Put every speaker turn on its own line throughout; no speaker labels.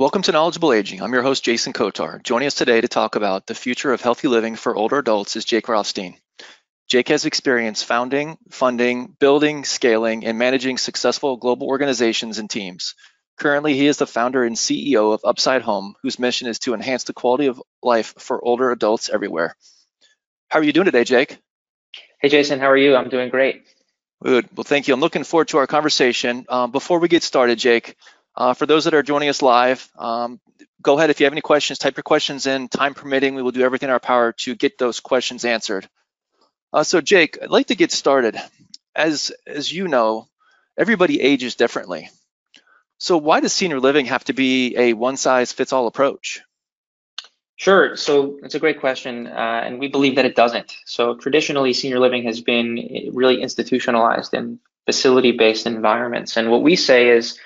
Welcome to Knowledgeable Aging. I'm your host, Jason Kotar. Joining us today to talk about the future of healthy living for older adults is Jake Rothstein. Jake has experience founding, funding, building, scaling, and managing successful global organizations and teams. Currently, he is the founder and CEO of Upside Home, whose mission is to enhance the quality of life for older adults everywhere. How are you doing today, Jake?
Hey, Jason, how are you? I'm doing great.
Good. Well, thank you. I'm looking forward to our conversation. Um, before we get started, Jake, uh, for those that are joining us live, um, go ahead. If you have any questions, type your questions in. Time permitting, we will do everything in our power to get those questions answered. Uh, so, Jake, I'd like to get started. As as you know, everybody ages differently. So why does senior living have to be a one size fits all approach?
Sure. So it's a great question, uh, and we believe that it doesn't. So traditionally, senior living has been really institutionalized in facility-based environments, and what we say is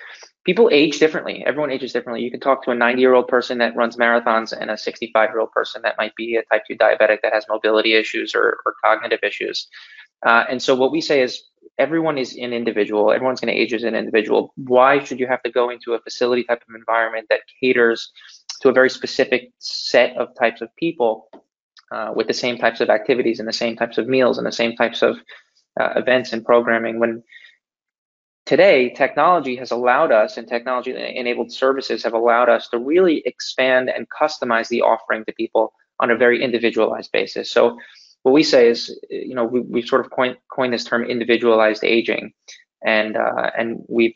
people age differently. Everyone ages differently. You can talk to a 90-year-old person that runs marathons and a 65-year-old person that might be a type 2 diabetic that has mobility issues or, or cognitive issues. Uh, and so what we say is everyone is an individual. Everyone's going to age as an individual. Why should you have to go into a facility type of environment that caters to a very specific set of types of people uh, with the same types of activities and the same types of meals and the same types of uh, events and programming when today technology has allowed us and technology enabled services have allowed us to really expand and customize the offering to people on a very individualized basis so what we say is, you know, we, we've sort of coined, coined this term individualized aging, and uh, and we've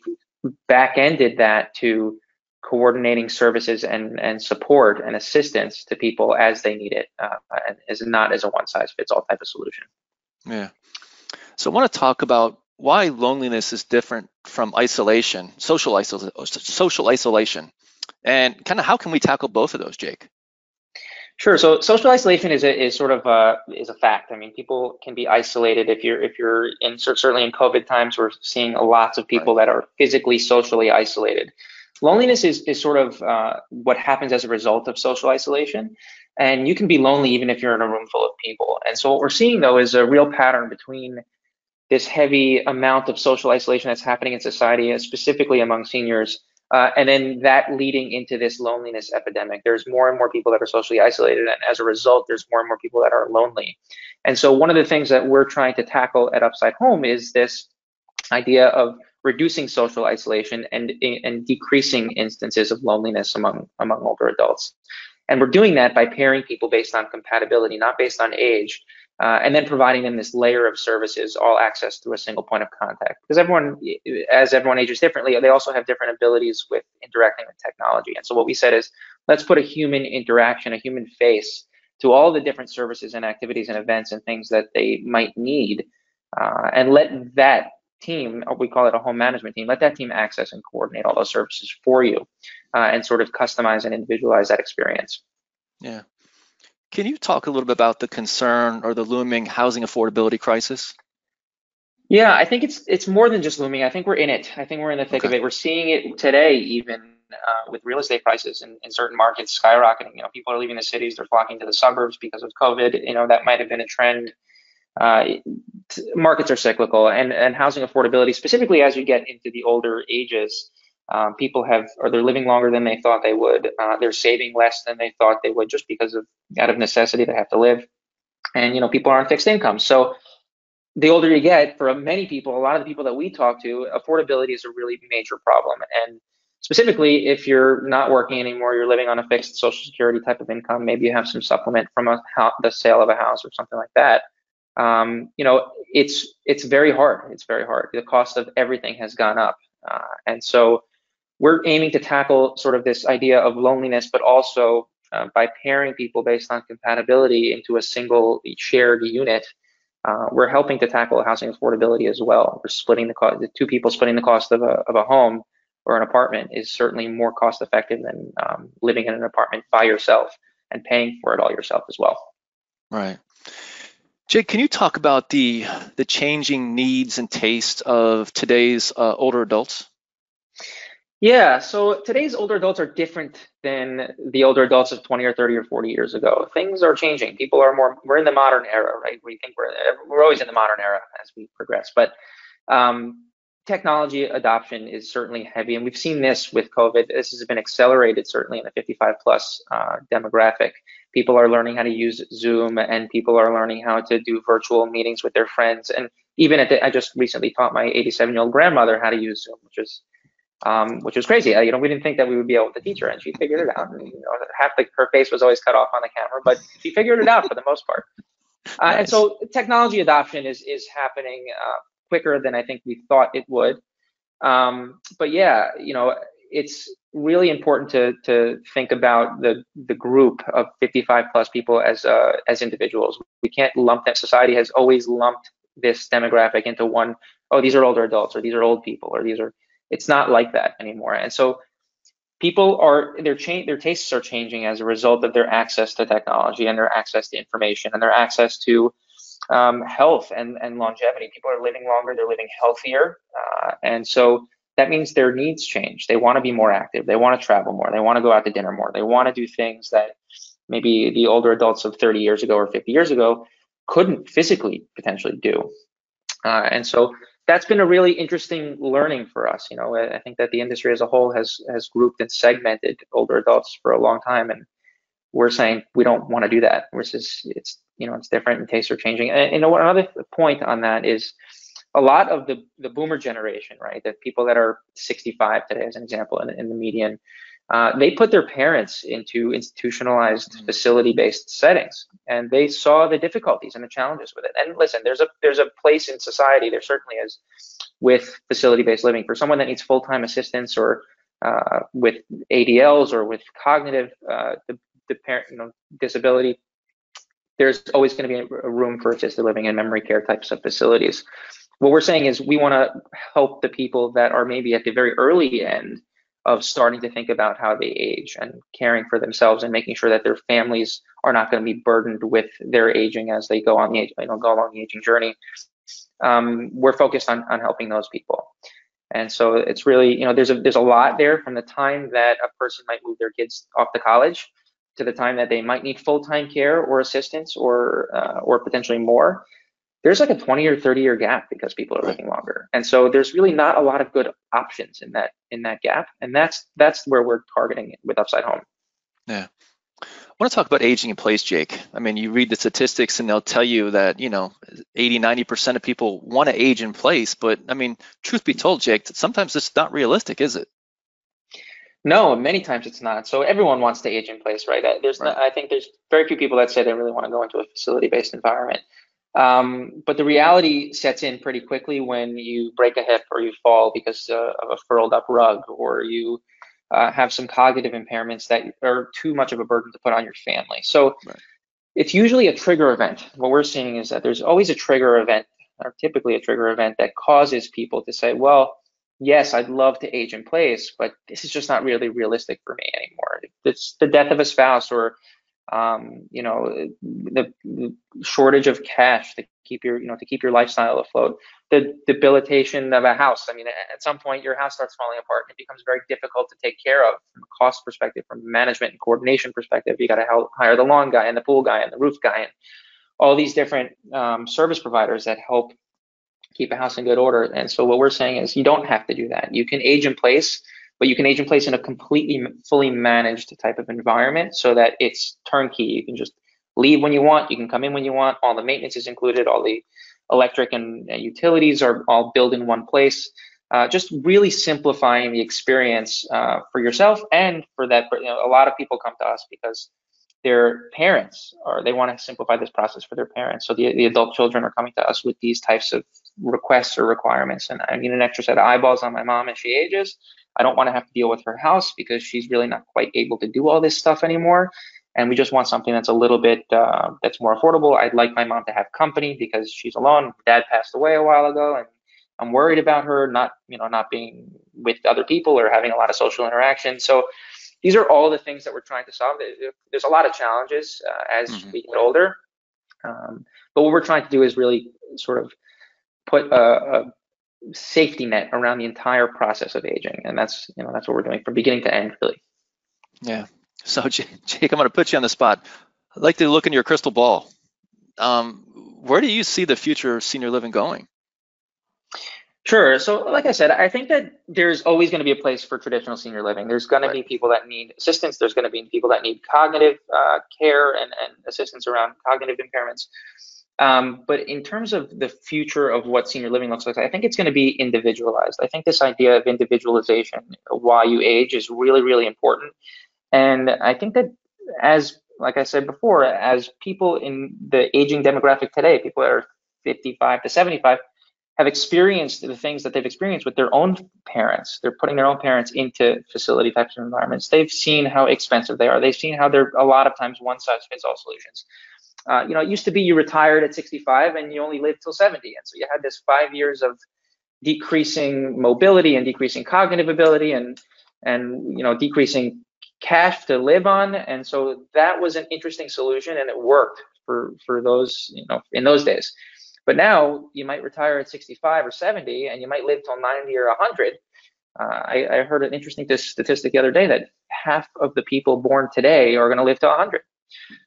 back-ended that to coordinating services and and support and assistance to people as they need it, uh, and is not as a one-size-fits-all type of solution.
Yeah. So I want to talk about why loneliness is different from isolation, social isolation, social isolation, and kind of how can we tackle both of those, Jake?
Sure. So social isolation is a, is sort of a, is a fact. I mean, people can be isolated if you're if you're in certainly in COVID times. We're seeing lots of people right. that are physically socially isolated. Loneliness is is sort of uh, what happens as a result of social isolation, and you can be lonely even if you're in a room full of people. And so what we're seeing though is a real pattern between this heavy amount of social isolation that's happening in society, specifically among seniors, uh, and then that leading into this loneliness epidemic. There's more and more people that are socially isolated, and as a result, there's more and more people that are lonely. And so, one of the things that we're trying to tackle at Upside Home is this idea of reducing social isolation and and decreasing instances of loneliness among among older adults. And we're doing that by pairing people based on compatibility, not based on age uh, and then providing them this layer of services, all access through a single point of contact. Because everyone, as everyone ages differently, they also have different abilities with interacting with technology. And so what we said is, let's put a human interaction, a human face to all the different services and activities and events and things that they might need, uh, and let that team, we call it a home management team, let that team access and coordinate all those services for you, uh, and sort of customize and individualize that experience.
Yeah. Can you talk a little bit about the concern or the looming housing affordability crisis?
Yeah, I think it's it's more than just looming. I think we're in it. I think we're in the thick okay. of it. We're seeing it today, even uh, with real estate prices in, in certain markets skyrocketing. You know, people are leaving the cities; they're flocking to the suburbs because of COVID. You know, that might have been a trend. Uh, markets are cyclical, and and housing affordability, specifically as you get into the older ages, um, people have, or they're living longer than they thought they would. Uh, they're saving less than they thought they would just because of out of necessity they have to live. And you know, people are on fixed income. So the older you get, for many people, a lot of the people that we talk to, affordability is a really major problem. And specifically, if you're not working anymore, you're living on a fixed Social Security type of income. Maybe you have some supplement from a the sale of a house or something like that. Um, you know, it's it's very hard. It's very hard. The cost of everything has gone up, uh, and so we're aiming to tackle sort of this idea of loneliness, but also uh, by pairing people based on compatibility into a single shared unit, uh, we're helping to tackle housing affordability as well. We're splitting the cost, the two people splitting the cost of a, of a home or an apartment is certainly more cost effective than um, living in an apartment by yourself and paying for it all yourself as well.
Right. Jake, can you talk about the the changing needs and tastes of today's uh, older adults?
Yeah, so today's older adults are different than the older adults of 20 or 30 or 40 years ago. Things are changing. People are more, we're in the modern era, right? We think we're, we're always in the modern era as we progress. But um, technology adoption is certainly heavy, and we've seen this with COVID. This has been accelerated certainly in the 55 plus uh, demographic. People are learning how to use Zoom, and people are learning how to do virtual meetings with their friends. And even at the, I just recently taught my 87 year old grandmother how to use Zoom, which is um, which was crazy. Uh, you know, we didn't think that we would be able to teach her, and she figured it out. And, you know, half the, her face was always cut off on the camera, but she figured it out for the most part. Uh, nice. And so technology adoption is is happening uh, quicker than I think we thought it would. Um, but yeah, you know, it's really important to to think about the the group of 55 plus people as uh, as individuals. We can't lump that. Society has always lumped this demographic into one. Oh, these are older adults, or these are old people, or these are it's not like that anymore. And so people are their change their tastes are changing as a result of their access to technology and their access to information and their access to um, health and, and longevity. People are living longer, they're living healthier. Uh, and so that means their needs change. They want to be more active, they want to travel more, they want to go out to dinner more, they want to do things that maybe the older adults of 30 years ago or 50 years ago couldn't physically potentially do. Uh, and so that's been a really interesting learning for us. You know, I think that the industry as a whole has has grouped and segmented older adults for a long time, and we're mm-hmm. saying we don't want to do that. We're just it's you know it's different and tastes are changing. And, and another point on that is a lot of the the boomer generation, right? The people that are 65 today, as an example, in, in the median, uh, they put their parents into institutionalized mm-hmm. facility-based settings, and they saw the difficulties and the challenges with it. And listen, there's a there's a place in society. There certainly is with facility-based living for someone that needs full-time assistance or uh, with ADLs or with cognitive uh, the, the parent you know disability. There's always going to be a room for assisted living and memory care types of facilities. What we're saying is we want to help the people that are maybe at the very early end of starting to think about how they age and caring for themselves and making sure that their families are not going to be burdened with their aging as they go on the you know go along the aging journey. Um, we're focused on on helping those people, and so it's really you know there's a there's a lot there from the time that a person might move their kids off to college to the time that they might need full time care or assistance or uh, or potentially more there's like a 20 or 30 year gap because people are living longer and so there's really not a lot of good options in that in that gap and that's that's where we're targeting it with upside home
yeah I want to talk about aging in place, Jake. I mean, you read the statistics and they'll tell you that, you know, 80, 90% of people want to age in place. But I mean, truth be told, Jake, sometimes it's not realistic, is it?
No, many times it's not. So everyone wants to age in place, right? There's, right. Not, I think there's very few people that say they really want to go into a facility-based environment. Um, but the reality sets in pretty quickly when you break a hip or you fall because uh, of a furled up rug or you uh, have some cognitive impairments that are too much of a burden to put on your family. So right. it's usually a trigger event. What we're seeing is that there's always a trigger event, or typically a trigger event that causes people to say, well, yes, I'd love to age in place, but this is just not really realistic for me anymore. It's the death of a spouse or um, you know, the, the, shortage of cash to keep your, you know, to keep your lifestyle afloat, the debilitation of a house. I mean, at some point your house starts falling apart and it becomes very difficult to take care of from a cost perspective, from management and coordination perspective. You got to hire the lawn guy and the pool guy and the roof guy and all these different um, service providers that help keep a house in good order. And so what we're saying is you don't have to do that. You can age in place but you can age in place in a completely fully managed type of environment so that it's turnkey. You can just leave when you want, you can come in when you want, all the maintenance is included, all the electric and, utilities are all built in one place. Uh, just really simplifying the experience uh, for yourself and for that. You know, a lot of people come to us because their parents or they want to simplify this process for their parents. So the, the adult children are coming to us with these types of requests or requirements. And I need an extra set of eyeballs on my mom as she ages. I don't want to have to deal with her house because she's really not quite able to do all this stuff anymore. And we just want something that's a little bit uh, that's more affordable. I'd like my mom to have company because she's alone. Dad passed away a while ago, and I'm worried about her not, you know, not being with other people or having a lot of social interaction. So these are all the things that we're trying to solve. There's a lot of challenges uh, as mm-hmm. we get older, um, but what we're trying to do is really sort of put a, a safety net around the entire process of aging, and that's you know that's what we're doing from beginning to end, really.
Yeah. So Jake, I'm going to put you on the spot. I'd like to look into your crystal ball. Um, where do you see the future of senior living going?
Sure. So, like I said, I think that there's always going to be a place for traditional senior living. There's going right. to be people that need assistance. There's going to be people that need cognitive uh, care and, and assistance around cognitive impairments. Um, but in terms of the future of what senior living looks like, I think it's going to be individualized. I think this idea of individualization why you age is really, really important. And I think that as, like I said before, as people in the aging demographic today, people that are 55 to 75, have experienced the things that they've experienced with their own parents. They're putting their own parents into facility types of environments. They've seen how expensive they are. They've seen how they're a lot of times one size fits all solutions. Uh, you know, it used to be you retired at 65 and you only lived till 70. And so you had this five years of decreasing mobility and decreasing cognitive ability and, and, you know, decreasing cash to live on. And so that was an interesting solution and it worked for, for those, you know, in those days. But now you might retire at 65 or 70 and you might live till 90 or 100. Uh, I, I, heard an interesting statistic the other day that half of the people born today are going to live to 100.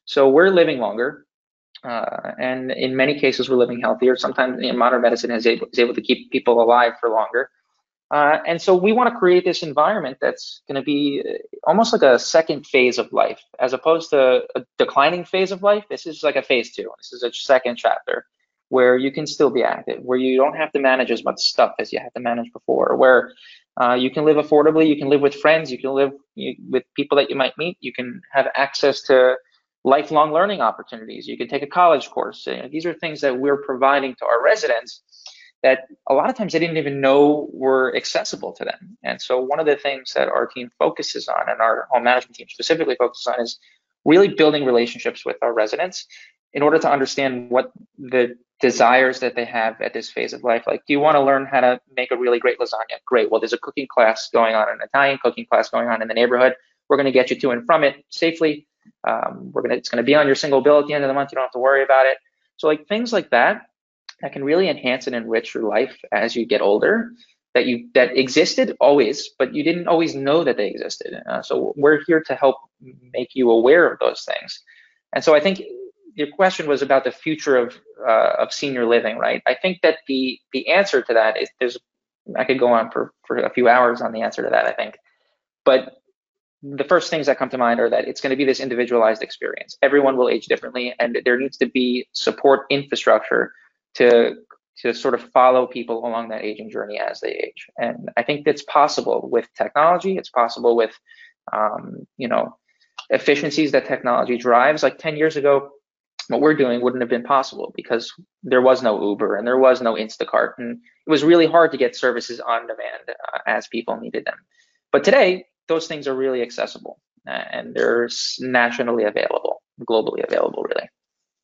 So we're living longer. Uh, and in many cases, we're living healthier. Sometimes you know, modern medicine is able, is able to keep people alive for longer. Uh, and so we want to create this environment that's going to be uh, almost like a second phase of life, as opposed to a declining phase of life. This is like a phase two. This is a second chapter where you can still be active, where you don't have to manage as much stuff as you had to manage before, where uh, you can live affordably, you can live with friends, you can live with people that you might meet, you can have access to lifelong learning opportunities, you can take a college course. You know, these are things that we're providing to our residents that a lot of times they didn't even know were accessible to them. And so one of the things that our team focuses on and our home management team specifically focuses on is really building relationships with our residents in order to understand what the desires that they have at this phase of life. Like, do you want to learn how to make a really great lasagna? Great. Well, there's a cooking class going on, an Italian cooking class going on in the neighborhood. We're going to get you to and from it safely. Um, we're gonna, it's to be on your single bill at the end of the month. You don't have to worry about it. So, like things like that, that can really enhance and enrich your life as you get older. That you that existed always, but you didn't always know that they existed. Uh, so we're here to help make you aware of those things. And so I think your question was about the future of uh, of senior living, right? I think that the the answer to that is there's I could go on for for a few hours on the answer to that. I think, but the first things that come to mind are that it's going to be this individualized experience. Everyone will age differently, and there needs to be support infrastructure to to sort of follow people along that aging journey as they age. And I think that's possible with technology. It's possible with um, you know efficiencies that technology drives. Like 10 years ago, what we're doing wouldn't have been possible because there was no Uber and there was no Instacart, and it was really hard to get services on demand uh, as people needed them. But today, those things are really accessible uh, and they're nationally available, globally available, really.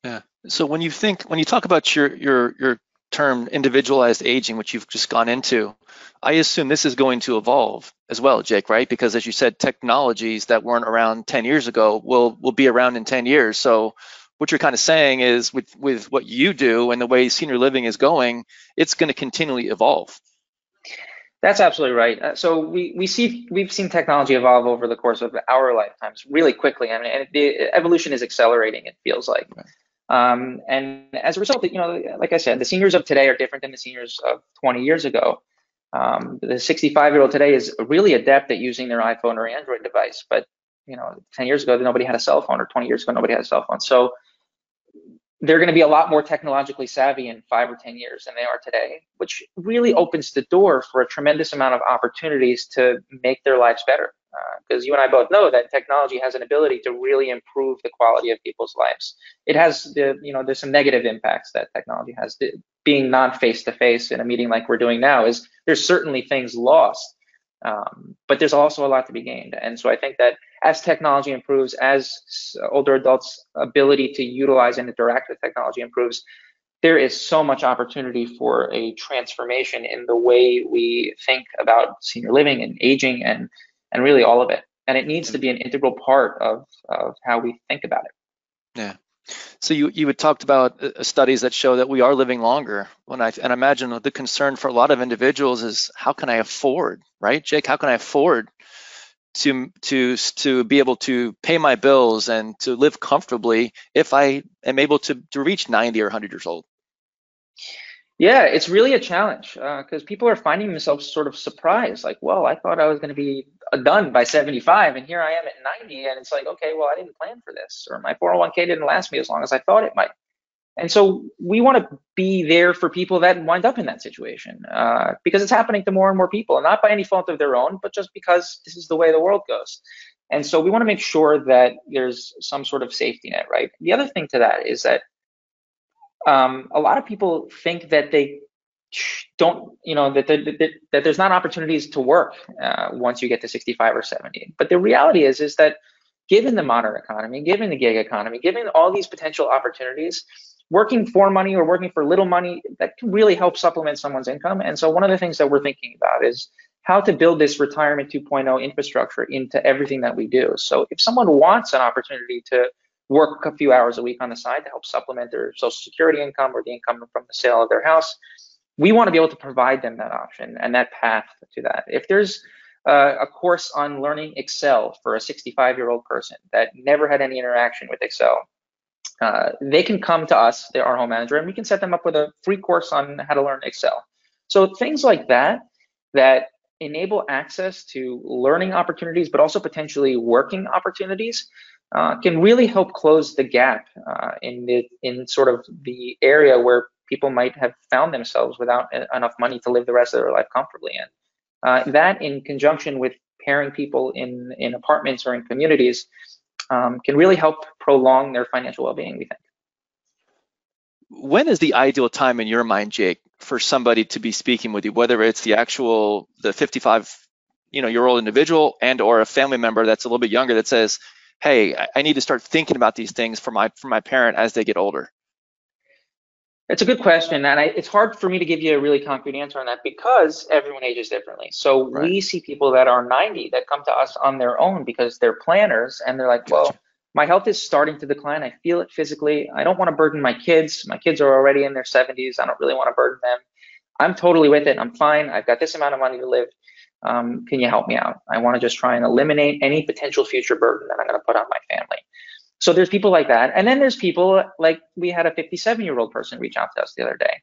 Yeah. So when you think, when you talk about your your your term individualized aging, which you've just gone into, I assume this is going to evolve as well, Jake, right? Because as you said, technologies that weren't around 10 years ago will will be around in 10 years. So what you're kind of saying is with with what you do and the way senior living is going, it's going to continually evolve.
That's absolutely right. Uh, so we we see we've seen technology evolve over the course of our lifetimes really quickly. I mean, and the evolution is accelerating. It feels like. Right. Um, and as a result, you know, like I said, the seniors of today are different than the seniors of 20 years ago. Um, the 65 year old today is really adept at using their iPhone or Android device, but you know, 10 years ago nobody had a cell phone, or 20 years ago nobody had a cell phone. So they're going to be a lot more technologically savvy in five or 10 years than they are today, which really opens the door for a tremendous amount of opportunities to make their lives better. Because uh, you and I both know that technology has an ability to really improve the quality of people's lives. It has the, you know, there's some negative impacts that technology has. The, being non face to face in a meeting like we're doing now is there's certainly things lost um, but there's also a lot to be gained. And so I think that as technology improves, as older adults' ability to utilize and interact with technology improves, there is so much opportunity for a transformation in the way we think about senior living and aging and and really all of it. And it needs to be an integral part of of how we think about it.
Yeah. So you you had talked about uh, studies that show that we are living longer. When I and I imagine the concern for a lot of individuals is how can I afford, right, Jake? How can I afford to to to be able to pay my bills and to live comfortably if I am able to to reach 90 or 100 years old?
Yeah, it's really a challenge because uh, people are finding themselves sort of surprised, like, well, I thought I was going to be uh, done by 75, and here I am at 90, and it's like, okay, well, I didn't plan for this, or my 401k didn't last me as long as I thought it might. And so we want to be there for people that wind up in that situation uh, because it's happening to more and more people, not by any fault of their own, but just because this is the way the world goes. And so we want to make sure that there's some sort of safety net, right? The other thing to that is that um, a lot of people think that they don't, you know, that, that, that there's not opportunities to work uh, once you get to 65 or 70. But the reality is, is that given the modern economy, given the gig economy, given all these potential opportunities, working for money or working for little money, that can really help supplement someone's income. And so one of the things that we're thinking about is how to build this retirement 2.0 infrastructure into everything that we do. So if someone wants an opportunity to work a few hours a week on the side to help supplement their social security income or the income from the sale of their house. We want to be able to provide them that option and that path to that. If there's uh, a course on learning Excel for a 65 year old person that never had any interaction with Excel, uh, they can come to us, our home manager, and we can set them up with a free course on how to learn Excel. So things like that, that enable access to learning opportunities, but also potentially working opportunities uh, can really help close the gap uh, in the in sort of the area where people might have found themselves without enough money to live the rest of their life comfortably in. Uh, that, in conjunction with pairing people in in apartments or in communities, um, can really help prolong their financial well-being. We think.
When is the ideal time in your mind, Jake, for somebody to be speaking with you, whether it's the actual the 55 you know year old individual and or a family member that's a little bit younger that says hey, I need to start thinking about these things for my for my parent as they get older?
It's a good question, and I, it's hard for me to give you a really concrete answer on that because everyone ages differently. So right. we see people that are 90 that come to us on their own because they're planners, and they're like, gotcha. well, my health is starting to decline. I feel it physically. I don't want to burden my kids. My kids are already in their 70s. I don't really want to burden them. I'm totally with it. I'm fine. I've got this amount of money to live. Um, can you help me out? I want to just try and eliminate any potential future burden that I'm going to put on my family. So there's people like that. And then there's people like we had a 57 year old person reach out to us the other day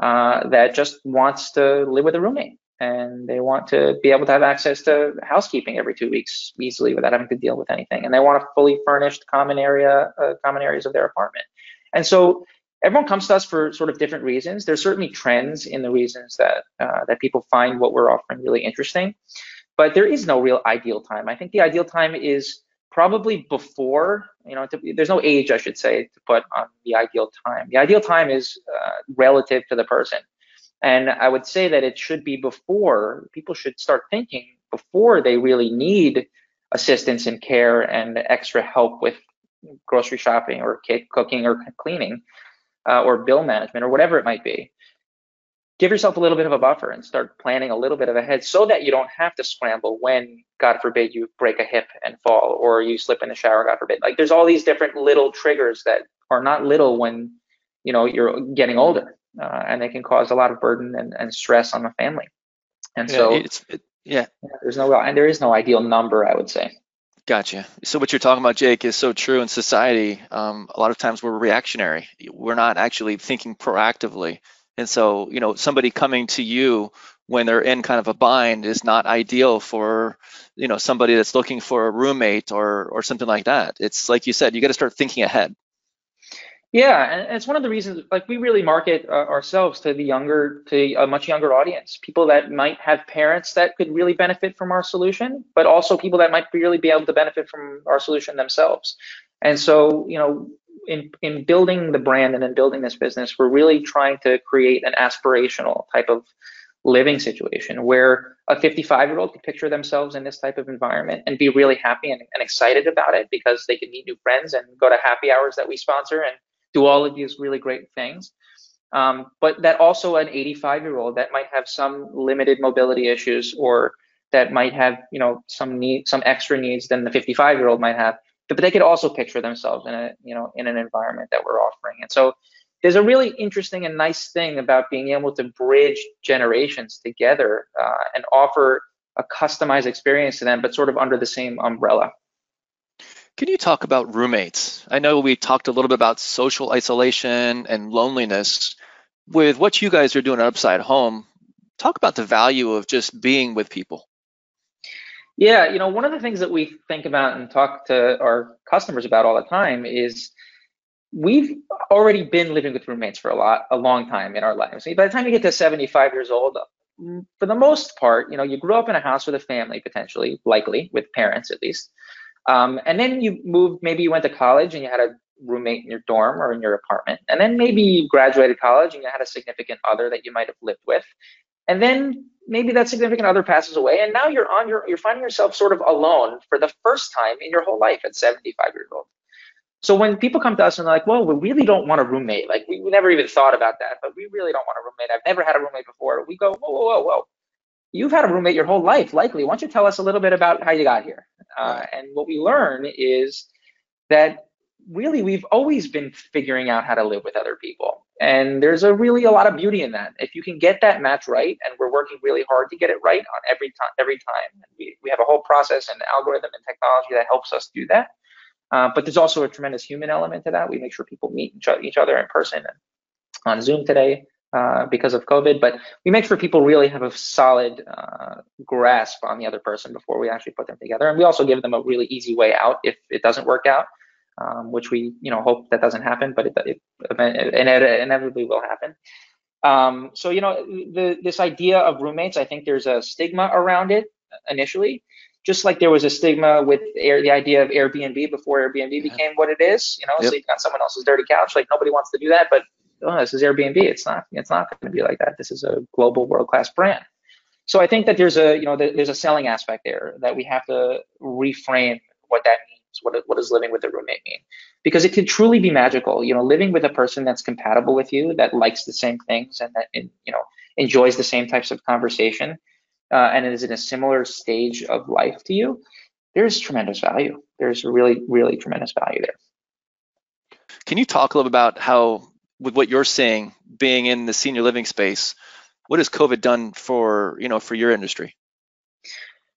uh, that just wants to live with a roommate and they want to be able to have access to housekeeping every two weeks easily without having to deal with anything. And they want a fully furnished common area, uh, common areas of their apartment. And so everyone comes to us for sort of different reasons. There's certainly trends in the reasons that uh, that people find what we're offering really interesting, but there is no real ideal time. I think the ideal time is probably before. You know, to, there's no age I should say to put on the ideal time. The ideal time is uh, relative to the person, and I would say that it should be before people should start thinking before they really need assistance and care and extra help with grocery shopping or cooking or cleaning uh, or bill management or whatever it might be. Give yourself a little bit of a buffer and start planning a little bit of ahead so that you don't have to scramble when, God forbid, you break a hip and fall or you slip in the shower, God forbid. Like there's all these different little triggers that are not little when you know you're getting older, uh, and they can cause a lot of burden and, and stress on the family. And yeah, so,
it, yeah.
yeah, there's no and there is no ideal number, I would say.
Gotcha. So what you're talking about, Jake, is so true in society. Um, a lot of times we're reactionary. We're not actually thinking proactively. And so, you know, somebody coming to you when they're in kind of a bind is not ideal for, you know, somebody that's looking for a roommate or or something like that. It's like you said, you got to start thinking ahead.
Yeah, and it's one of the reasons, like we really market uh, ourselves to the younger, to a much younger audience, people that might have parents that could really benefit from our solution, but also people that might really be able to benefit from our solution themselves. And so, you know, in in building the brand and in building this business, we're really trying to create an aspirational type of living situation where a 55 year old could picture themselves in this type of environment and be really happy and, and excited about it because they can meet new friends and go to happy hours that we sponsor and do all of these really great things. Um, but that also an 85 year old that might have some limited mobility issues or that might have you know some need some extra needs than the 55 year old might have but they could also picture themselves in a you know in an environment that we're offering and so there's a really interesting and nice thing about being able to bridge generations together uh, and offer a customized experience to them but sort of under the same umbrella
can you talk about roommates? I know we talked a little bit about social isolation and loneliness, with what you guys are doing at Upside Home, talk about the value of just being with people.
Yeah, you know, one of the things that we think about and talk to our customers about all the time is we've already been living with roommates for a lot, a long time in our lives. By the time you get to 75 years old, for the most part, you know, you grew up in a house with a family, potentially, likely with parents at least. Um, and then you moved, maybe you went to college and you had a roommate in your dorm or in your apartment. And then maybe you graduated college and you had a significant other that you might have lived with. And then maybe that significant other passes away and now you're on your you're finding yourself sort of alone for the first time in your whole life at 75 years old. So when people come to us and they're like, well, we really don't want a roommate. Like we, we never even thought about that, but we really don't want a roommate. I've never had a roommate before. We go, whoa, whoa, whoa, whoa. You've had a roommate your whole life, likely. Why don't you tell us a little bit about how you got here? Uh, and what we learn is that really we've always been figuring out how to live with other people. And there's a really a lot of beauty in that. If you can get that match right, and we're working really hard to get it right on every time, every time. We, we have a whole process and algorithm and technology that helps us do that. Uh, but there's also a tremendous human element to that. We make sure people meet each other in person and on Zoom today uh, because of COVID. But we make sure people really have a solid uh, grasp on the other person before we actually put them together. And we also give them a really easy way out if it doesn't work out um, which we you know hope that doesn't happen, but it, it, it inevitably will happen. Um, so you know the, this idea of roommates, I think there's a stigma around it initially, just like there was a stigma with air, the idea of Airbnb before Airbnb yeah. became what it is. You know, yep. so you've got someone else's dirty couch. Like nobody wants to do that, but oh, this is Airbnb. It's not. It's not going to be like that. This is a global world class brand. So I think that there's a you know there's a selling aspect there that we have to reframe what that means what, what does living with a roommate mean? Because it can truly be magical. You know, living with a person that's compatible with you, that likes the same things, and that you know enjoys the same types of conversation, uh, and is in a similar stage of life to you. There's tremendous value. There's really, really tremendous value there.
Can you talk a little about how, with what you're seeing, being in the senior living space, what has COVID done for you know for your industry?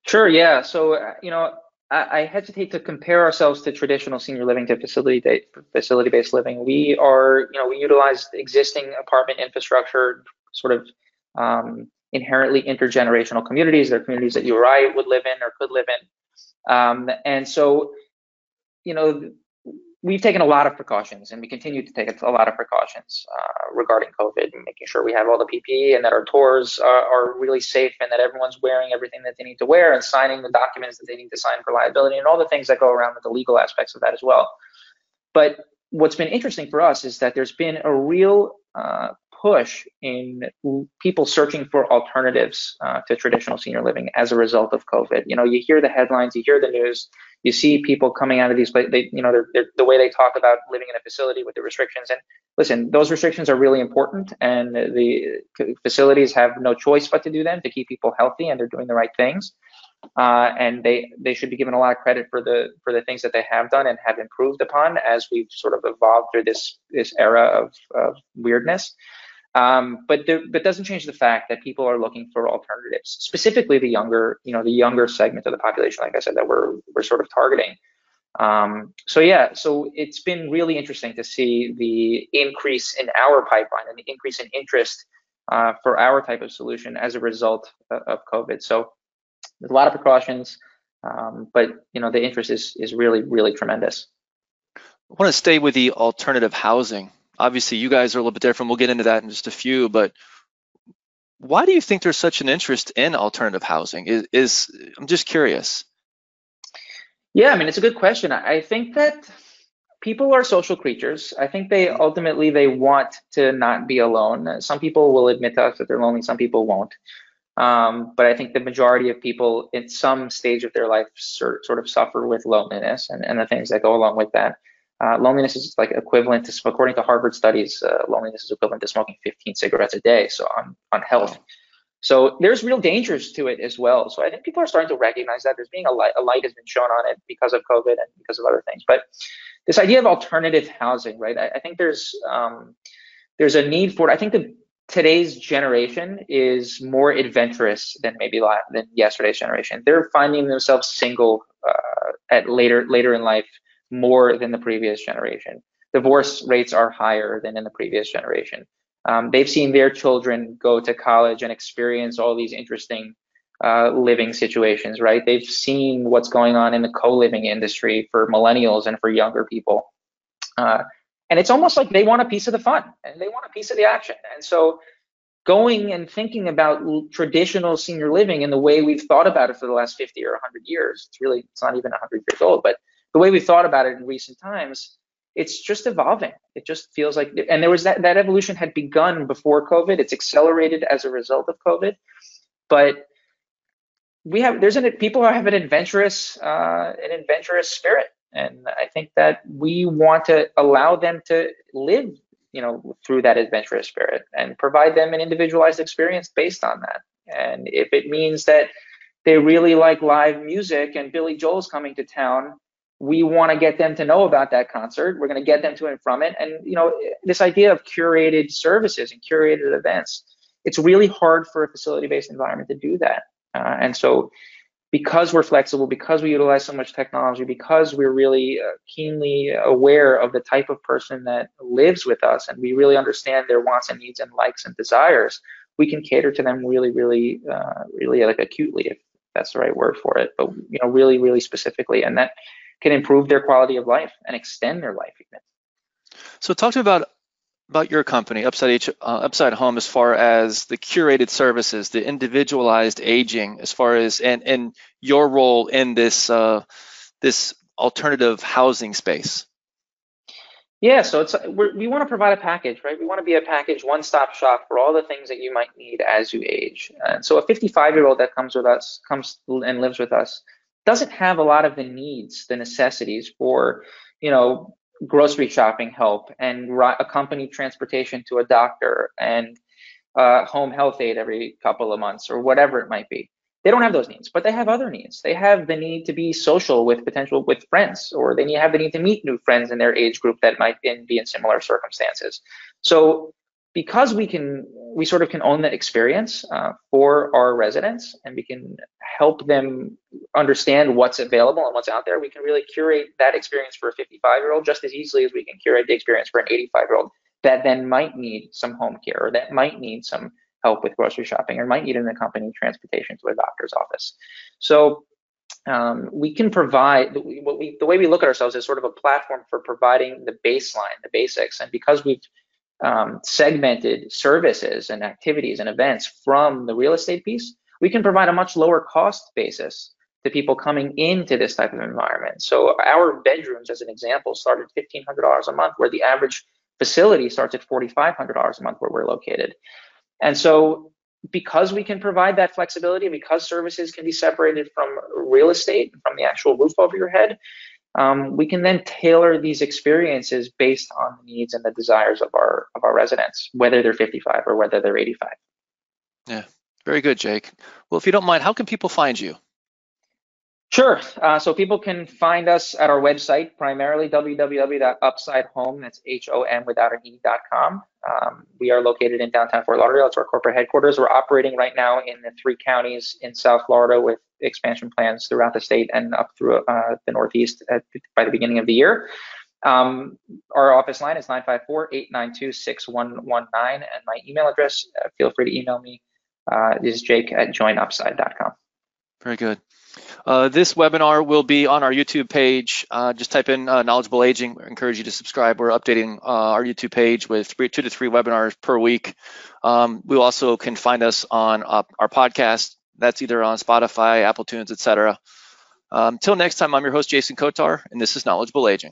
Sure. Yeah. So uh, you know, I, hesitate to compare ourselves to traditional senior living to facility facility based living. We are, you know, we utilize existing apartment infrastructure, sort of um, inherently intergenerational communities. They're communities that you or I would live in or could live in, um, and so, you know, we've taken a lot of precautions and we continue to take a lot of precautions uh, regarding COVID and making sure we have all the PPE and that our tours are, are, really safe and that everyone's wearing everything that they need to wear and signing the documents that they need to sign for liability and all the things that go around with the legal aspects of that as well. But what's been interesting for us is that there's been a real uh, push in people searching for alternatives uh, to traditional senior living as a result of COVID. You know, you hear the headlines, you hear the news, you see people coming out of these places. They, you know, they're, they're, the way they talk about living in a facility with the restrictions. And listen, those restrictions are really important, and the facilities have no choice but to do them to keep people healthy, and they're doing the right things. Uh, and they they should be given a lot of credit for the for the things that they have done and have improved upon as we've sort of evolved through this this era of, of weirdness. Um, but there, but doesn't change the fact that people are looking for alternatives, specifically the younger, you know, the younger segment of the population, like I said, that we're we're sort of targeting. Um, so yeah, so it's been really interesting to see the increase in our pipeline and the increase in interest uh, for our type of solution as a result of COVID. So there's a lot of precautions, um, but you know the interest is is really really tremendous.
I want to stay with the alternative housing obviously you guys are a little bit different. We'll get into that in just a few, but why do you think there's such an interest in alternative housing? Is, is I'm just curious.
Yeah, I mean it's a good question. I think that people are social creatures. I think they ultimately they want to not be alone. Some people will admit to us that they're lonely. Some people won't. Um, but I think the majority of people in some stage of their life sort, sort of suffer with loneliness and, and the things that go along with that. Uh, loneliness is like equivalent to, according to Harvard studies, uh, loneliness is equivalent to smoking 15 cigarettes a day. So on on health. So there's real dangers to it as well. So I think people are starting to recognize that there's being a light, a light has been shown on it because of COVID and because of other things. But this idea of alternative housing, right? I, I think there's um, there's a need for it. I think that today's generation is more adventurous than maybe than yesterday's generation. They're finding themselves single uh, at later later in life more than the previous generation. Divorce rates are higher than in the previous generation. Um, they've seen their children go to college and experience all these interesting uh, living situations, right? They've seen what's going on in the co-living industry for millennials and for younger people. Uh, and it's almost like they want a piece of the fun and they want a piece of the action. And so going and thinking about traditional senior living in the way we've thought about it for the last 50 or 100 years, it's really, it's not even 100 years old, but the way we thought about it in recent times, it's just evolving. It just feels like, and there was that, that evolution had begun before COVID. It's accelerated as a result of COVID. But we have, there's an, people who have an adventurous, uh, an adventurous spirit. And I think that we want to allow them to live, you know, through that adventurous spirit and provide them an individualized experience based on that. And if it means that they really like live music and Billy Joel's coming to town, we want to get them to know about that concert. We're going to get them to and from it. And, you know, this idea of curated services and curated events, it's really hard for a facility-based environment to do that. Uh, and so because we're flexible, because we utilize so much technology, because we're really uh, keenly aware of the type of person that lives with us and we really understand their wants and needs and likes and desires, we can cater to them really, really, uh, really like acutely, if that's the right word for it, but you know, really, really specifically. And that can improve their quality of life and extend their life even.
So talk to me about about your company, Upside, H, uh, Upside Home, as far as the curated services, the individualized aging, as far as and and your role in this uh, this alternative housing space.
Yeah, so it's we want to provide a package, right? We want to be a package, one-stop shop for all the things that you might need as you age. And so a 55-year-old that comes with us, comes and lives with us, doesn't have a lot of the needs, the necessities for, you know, grocery shopping help and accompanied transportation to a doctor and uh, home health aid every couple of months or whatever it might be. They don't have those needs, but they have other needs. They have the need to be social with potential with friends, or they have the need to meet new friends in their age group that might be in similar circumstances. So because we can we sort of can own that experience uh, for our residents and we can help them understand what's available and what's out there we can really curate that experience for a 55 year old just as easily as we can curate the experience for an 85 year old that then might need some home care or that might need some help with grocery shopping or might need an accompanying transportation to a doctor's office. So um, we can provide we, the way we look at ourselves is sort of a platform for providing the baseline the basics. And because we've um, segmented services and activities and events from the real estate piece, we can provide a much lower cost basis to people coming into this type of environment. So our bedrooms, as an example, start at $1,500 a month, where the average facility starts at $4,500 a month where we're located. And so because we can provide that flexibility, because services can be separated from real estate, from the actual roof over your head, um, we can then tailor these experiences based on the needs and the desires of our of our residents, whether they're 55 or whether they're 85.
Yeah, very good, Jake. Well, if you don't mind, how can people find you?
Sure. Uh, so people can find us at our website, primarily www.upsidehome, that's H-O-M without an E.com. Um, we are located in downtown Fort Lauderdale. It's our corporate headquarters. We're operating right now in the three counties in South Florida with expansion plans throughout the state and up through uh, the Northeast at, by the beginning of the year. Um, our office line is 954-892-6119, and my email address, uh, feel free to email me, uh, is jake at joinupside.com.
Very good. Uh, this webinar will be on our YouTube page. Uh, just type in uh, knowledgeable aging. I encourage you to subscribe. We're updating uh, our YouTube page with three, two to three webinars per week. Um, we also can find us on uh, our podcast. That's either on Spotify, Apple Tunes, etc. Um, until next time, I'm your host, Jason Kotar, and this is Knowledgeable Aging.